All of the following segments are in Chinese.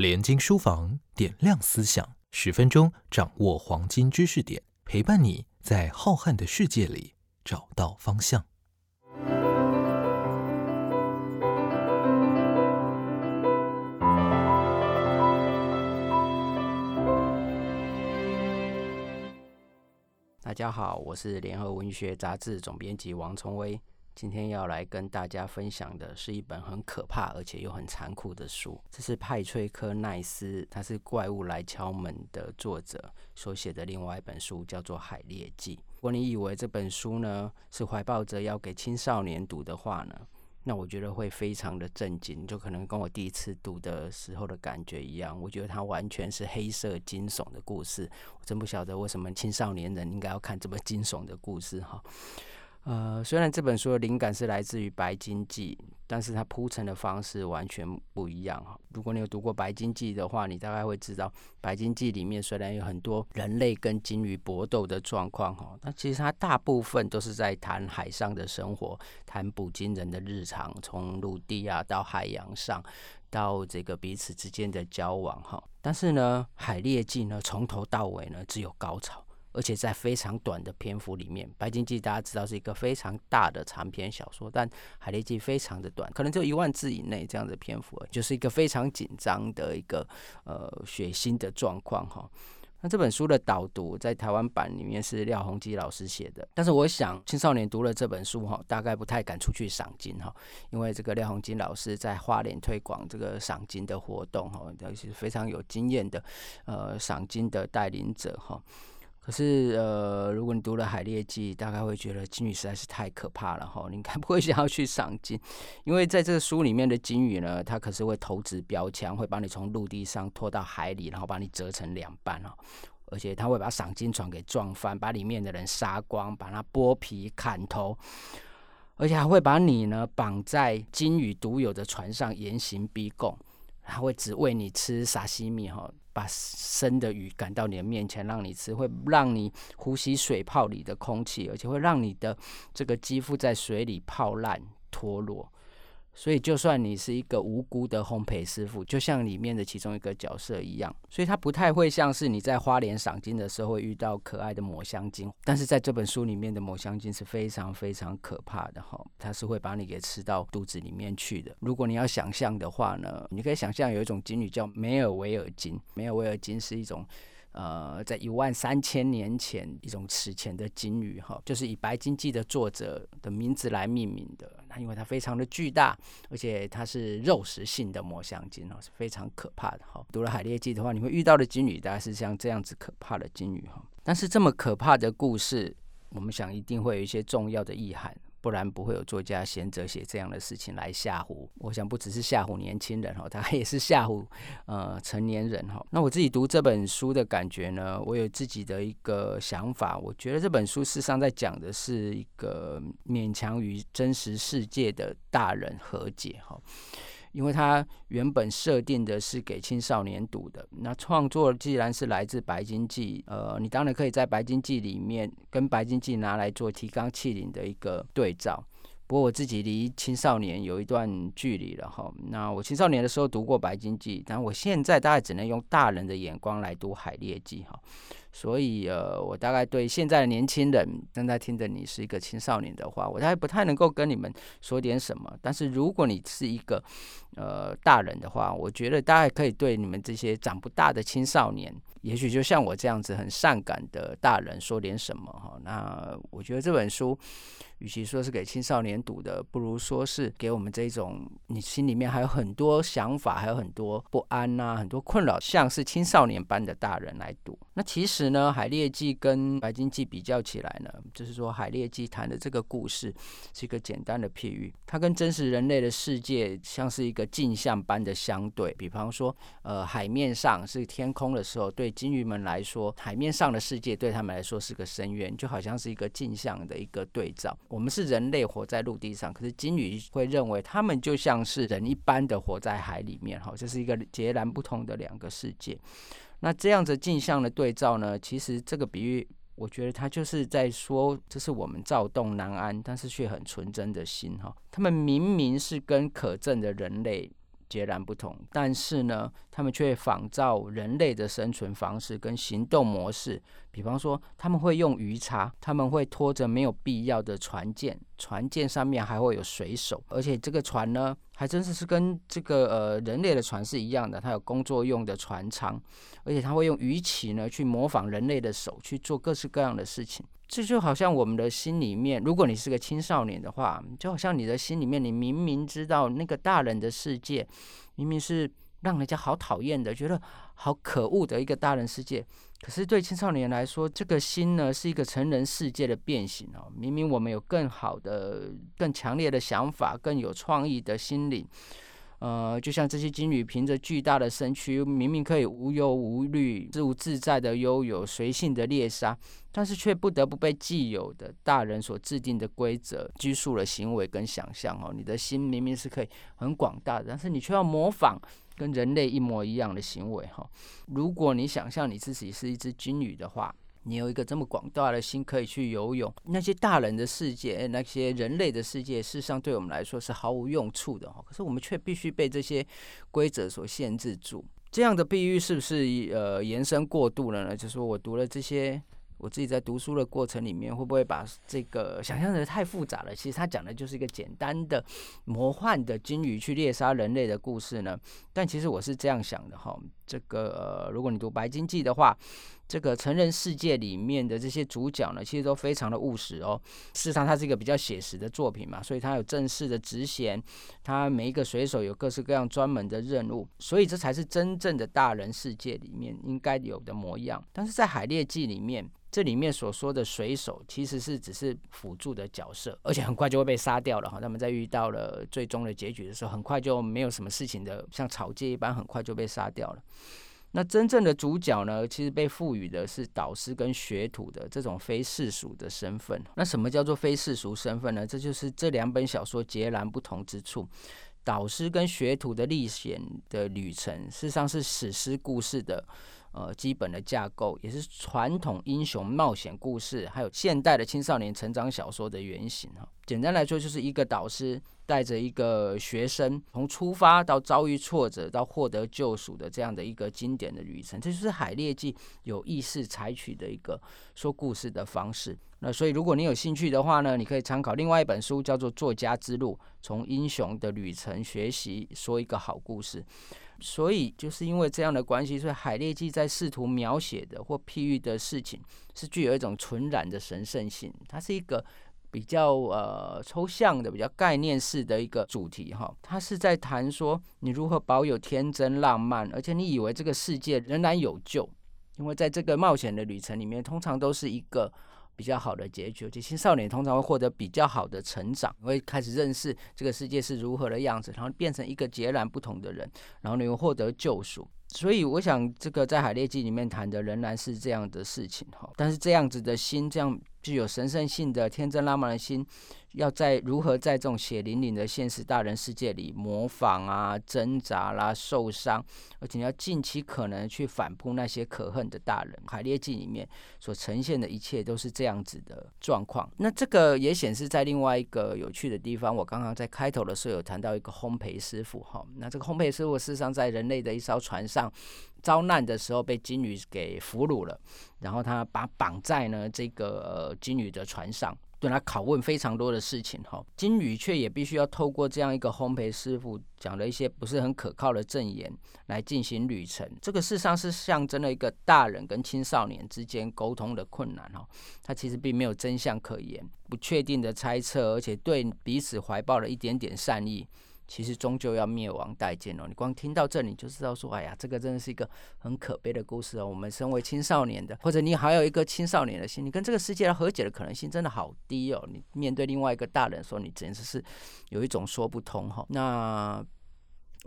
联经书房点亮思想，十分钟掌握黄金知识点，陪伴你在浩瀚的世界里找到方向。大家好，我是联合文学杂志总编辑王崇威。今天要来跟大家分享的是一本很可怕而且又很残酷的书。这是派崔科奈斯，他是《怪物来敲门》的作者所写的另外一本书，叫做《海猎记》。如果你以为这本书呢是怀抱着要给青少年读的话呢，那我觉得会非常的震惊，就可能跟我第一次读的时候的感觉一样。我觉得它完全是黑色惊悚的故事。我真不晓得为什么青少年人应该要看这么惊悚的故事哈。呃，虽然这本书的灵感是来自于《白鲸记》，但是它铺陈的方式完全不一样哈。如果你有读过《白鲸记》的话，你大概会知道，《白鲸记》里面虽然有很多人类跟鲸鱼搏斗的状况哈，但其实它大部分都是在谈海上的生活，谈捕鲸人的日常，从陆地啊到海洋上，到这个彼此之间的交往哈。但是呢，《海猎记》呢，从头到尾呢，只有高潮。而且在非常短的篇幅里面，《白鲸记》大家知道是一个非常大的长篇小说，但《海猎记》非常的短，可能就一万字以内这样的篇幅，就是一个非常紧张的一个呃血腥的状况哈。那这本书的导读在台湾版里面是廖鸿基老师写的，但是我想青少年读了这本书哈，大概不太敢出去赏金哈，因为这个廖鸿基老师在花莲推广这个赏金的活动哈，他是非常有经验的呃赏金的带领者哈。可是，呃，如果你读了《海猎记》，大概会觉得金鱼实在是太可怕了哈，你应该不会想要去赏金，因为在这个书里面的金鱼呢，它可是会投掷标枪，会把你从陆地上拖到海里，然后把你折成两半哦，而且它会把赏金船给撞翻，把里面的人杀光，把它剥皮砍头，而且还会把你呢绑在金鱼独有的船上严刑逼供，还会只喂你吃沙西米哈。把生的鱼赶到你的面前让你吃，会让你呼吸水泡里的空气，而且会让你的这个肌肤在水里泡烂脱落。所以，就算你是一个无辜的烘焙师傅，就像里面的其中一个角色一样，所以他不太会像是你在花莲赏金的时候会遇到可爱的抹香鲸。但是在这本书里面的抹香鲸是非常非常可怕的哈，它是会把你给吃到肚子里面去的。如果你要想象的话呢，你可以想象有一种鲸鱼叫梅尔维尔鲸，梅尔维尔鲸是一种。呃，在一万三千年前，一种史前的鲸鱼哈，就是以《白鲸记》的作者的名字来命名的。那因为它非常的巨大，而且它是肉食性的抹香鲸哦，是非常可怕的哈。读了《海猎记》的话，你会遇到的鲸鱼大概是像这样子可怕的鲸鱼哈。但是这么可怕的故事，我们想一定会有一些重要的意涵。不然不会有作家贤者写这样的事情来吓唬。我想不只是吓唬年轻人哈，他也是吓唬呃成年人哈。那我自己读这本书的感觉呢，我有自己的一个想法。我觉得这本书事实上在讲的是一个勉强与真实世界的大人和解哈。因为它原本设定的是给青少年读的，那创作既然是来自《白鲸记》，呃，你当然可以在《白鲸记》里面跟《白鲸记》拿来做提纲挈领的一个对照。不过我自己离青少年有一段距离了哈。那我青少年的时候读过《白鲸记》，但我现在大概只能用大人的眼光来读《海猎记》哈。所以呃，我大概对现在的年轻人正在听着你是一个青少年的话，我大概不太能够跟你们说点什么。但是如果你是一个呃大人的话，我觉得大概可以对你们这些长不大的青少年，也许就像我这样子很善感的大人说点什么哈。那我觉得这本书。与其说是给青少年读的，不如说是给我们这种你心里面还有很多想法，还有很多不安呐，很多困扰，像是青少年般的大人来读。那其实呢，《海猎记》跟《白鲸记》比较起来呢，就是说《海猎记》谈的这个故事是一个简单的譬喻，它跟真实人类的世界像是一个镜像般的相对。比方说，呃，海面上是天空的时候，对鲸鱼们来说，海面上的世界对他们来说是个深渊，就好像是一个镜像的一个对照。我们是人类活在陆地上，可是鲸鱼会认为他们就像是人一般的活在海里面，哈，这是一个截然不同的两个世界。那这样子镜像的对照呢？其实这个比喻，我觉得他就是在说，这是我们躁动难安，但是却很纯真的心，哈。他们明明是跟可证的人类截然不同，但是呢，他们却仿照人类的生存方式跟行动模式。比方说，他们会用鱼叉，他们会拖着没有必要的船舰，船舰上面还会有水手，而且这个船呢，还真的是跟这个呃人类的船是一样的，它有工作用的船舱，而且它会用鱼鳍呢去模仿人类的手去做各式各样的事情。这就好像我们的心里面，如果你是个青少年的话，就好像你的心里面，你明明知道那个大人的世界，明明是让人家好讨厌的，觉得好可恶的一个大人世界，可是对青少年来说，这个心呢是一个成人世界的变形哦。明明我们有更好的、更强烈的想法，更有创意的心灵。呃，就像这些金鱼凭着巨大的身躯，明明可以无忧无虑、自由自在的悠游、随性的猎杀，但是却不得不被既有的大人所制定的规则拘束了行为跟想象哦。你的心明明是可以很广大的，但是你却要模仿跟人类一模一样的行为哈。如果你想象你自己是一只金鱼的话，你有一个这么广大的心，可以去游泳。那些大人的世界，那些人类的世界，事实上对我们来说是毫无用处的哈。可是我们却必须被这些规则所限制住。这样的比喻是不是呃延伸过度了呢？就是我读了这些。我自己在读书的过程里面，会不会把这个想象的太复杂了？其实他讲的就是一个简单的魔幻的金鱼去猎杀人类的故事呢。但其实我是这样想的哈，这个如果你读《白鲸记》的话，这个成人世界里面的这些主角呢，其实都非常的务实哦。事实上，它是一个比较写实的作品嘛，所以它有正式的职衔，它每一个水手有各式各样专门的任务，所以这才是真正的大人世界里面应该有的模样。但是在《海猎记》里面，这里面所说的水手其实是只是辅助的角色，而且很快就会被杀掉了哈。他们在遇到了最终的结局的时候，很快就没有什么事情的，像草芥一般，很快就被杀掉了。那真正的主角呢，其实被赋予的是导师跟学徒的这种非世俗的身份。那什么叫做非世俗身份呢？这就是这两本小说截然不同之处。导师跟学徒的历险的旅程，事实上是史诗故事的。呃，基本的架构也是传统英雄冒险故事，还有现代的青少年成长小说的原型哈。简单来说，就是一个导师带着一个学生，从出发到遭遇挫折到获得救赎的这样的一个经典的旅程。这就是《海猎记》有意识采取的一个说故事的方式。那所以，如果你有兴趣的话呢，你可以参考另外一本书，叫做《作家之路：从英雄的旅程学习说一个好故事》。所以，就是因为这样的关系，所以《海猎记》在试图描写的或譬喻的事情，是具有一种纯然的神圣性。它是一个比较呃抽象的、比较概念式的一个主题哈。它是在谈说你如何保有天真浪漫，而且你以为这个世界仍然有救，因为在这个冒险的旅程里面，通常都是一个。比较好的结局，而且青少年通常会获得比较好的成长，会开始认识这个世界是如何的样子，然后变成一个截然不同的人，然后你又获得救赎。所以，我想这个在《海猎记》里面谈的仍然是这样的事情哈。但是这样子的心，这样具有神圣性的天真浪漫的心。要在如何在这种血淋淋的现实大人世界里模仿啊、挣扎啦、受伤，而且要尽其可能去反扑那些可恨的大人。《海猎记》里面所呈现的一切都是这样子的状况。那这个也显示在另外一个有趣的地方。我刚刚在开头的时候有谈到一个烘焙师傅哈。那这个烘焙师傅事实上在人类的一艘船上遭难的时候被金鱼给俘虏了，然后他把绑在呢这个金鱼的船上。对他拷问非常多的事情，哈，金宇却也必须要透过这样一个烘焙师傅讲了一些不是很可靠的证言来进行旅程。这个事实上是象征了一个大人跟青少年之间沟通的困难，哈，他其实并没有真相可言，不确定的猜测，而且对彼此怀抱了一点点善意。其实终究要灭亡殆尽哦！你光听到这里就知道说，哎呀，这个真的是一个很可悲的故事哦。我们身为青少年的，或者你还有一个青少年的心，你跟这个世界的和解的可能性真的好低哦。你面对另外一个大人说，你简直是有一种说不通哈。那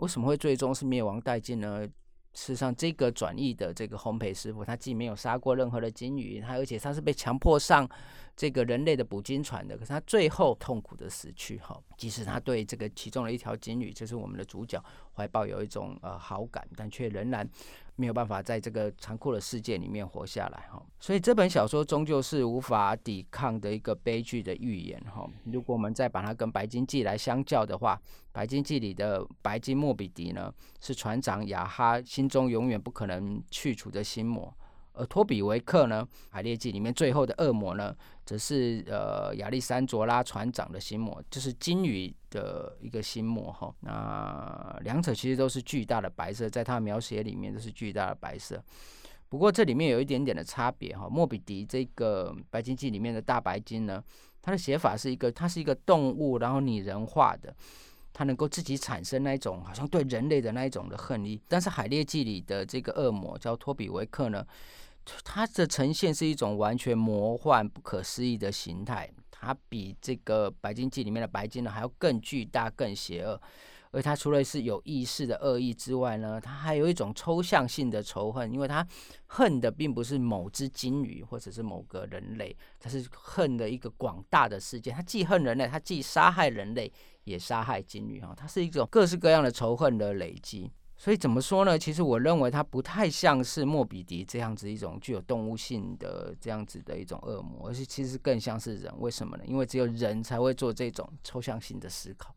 为什么会最终是灭亡殆尽呢？事实上，这个转译的这个烘焙师傅，他既没有杀过任何的金鱼，他而且他是被强迫上。这个人类的捕鲸船的，可是他最后痛苦的死去哈。即使他对这个其中的一条鲸鱼，就是我们的主角，怀抱有一种呃好感，但却仍然没有办法在这个残酷的世界里面活下来哈。所以这本小说终究是无法抵抗的一个悲剧的预言哈。如果我们再把它跟《白鲸记》来相较的话，《白鲸记》里的白鲸莫比迪呢，是船长雅哈心中永远不可能去除的心魔。而托比维克呢，《海猎记》里面最后的恶魔呢，则是呃亚历山卓拉船长的心魔，就是鲸鱼的一个心魔哈。那两者其实都是巨大的白色，在他描写里面都是巨大的白色。不过这里面有一点点的差别哈。莫比迪这个《白鲸记》里面的大白鲸呢，它的写法是一个，它是一个动物，然后拟人化的，它能够自己产生那一种好像对人类的那一种的恨意。但是《海猎记》里的这个恶魔叫托比维克呢？它的呈现是一种完全魔幻、不可思议的形态，它比这个《白鲸记》里面的白鲸呢还要更巨大、更邪恶。而它除了是有意识的恶意之外呢，它还有一种抽象性的仇恨，因为它恨的并不是某只鲸鱼或者是某个人类，它是恨的一个广大的世界。它既恨人类，它既杀害人类，也杀害鲸鱼哈，它是一种各式各样的仇恨的累积。所以怎么说呢？其实我认为它不太像是莫比迪这样子一种具有动物性的这样子的一种恶魔，而是其实更像是人。为什么呢？因为只有人才会做这种抽象性的思考，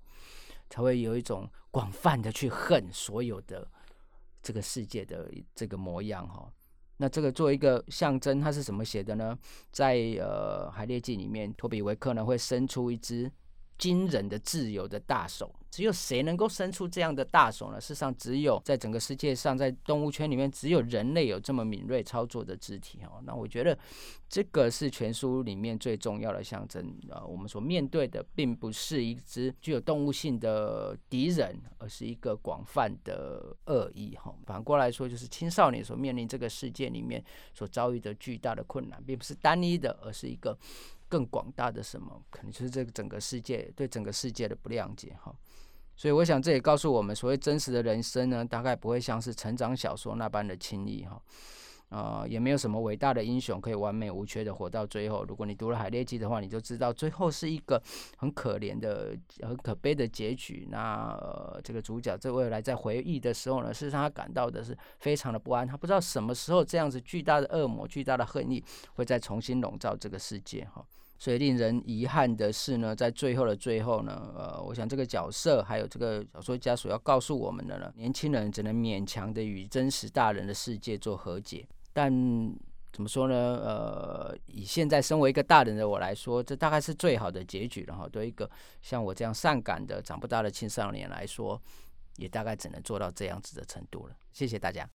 才会有一种广泛的去恨所有的这个世界的这个模样哈。那这个作为一个象征，它是怎么写的呢？在呃《海猎记》里面，托比维克呢会伸出一只。惊人的自由的大手，只有谁能够伸出这样的大手呢？事实上，只有在整个世界上，在动物圈里面，只有人类有这么敏锐操作的肢体哦。那我觉得这个是全书里面最重要的象征啊。我们所面对的并不是一只具有动物性的敌人，而是一个广泛的恶意哈。反过来说，就是青少年所面临这个世界里面所遭遇的巨大的困难，并不是单一的，而是一个。更广大的什么，可能就是这个整个世界对整个世界的不谅解哈，所以我想这也告诉我们，所谓真实的人生呢，大概不会像是成长小说那般的轻易哈，啊，也没有什么伟大的英雄可以完美无缺的活到最后。如果你读了《海猎记》的话，你就知道最后是一个很可怜的、很可悲的结局。那这个主角在未来在回忆的时候呢，事实上他感到的是非常的不安，他不知道什么时候这样子巨大的恶魔、巨大的恨意会再重新笼罩这个世界哈。所以令人遗憾的是呢，在最后的最后呢，呃，我想这个角色还有这个小说家所要告诉我们的呢，年轻人只能勉强的与真实大人的世界做和解。但怎么说呢？呃，以现在身为一个大人的我来说，这大概是最好的结局了哈。对一个像我这样善感的长不大的青少年来说，也大概只能做到这样子的程度了。谢谢大家。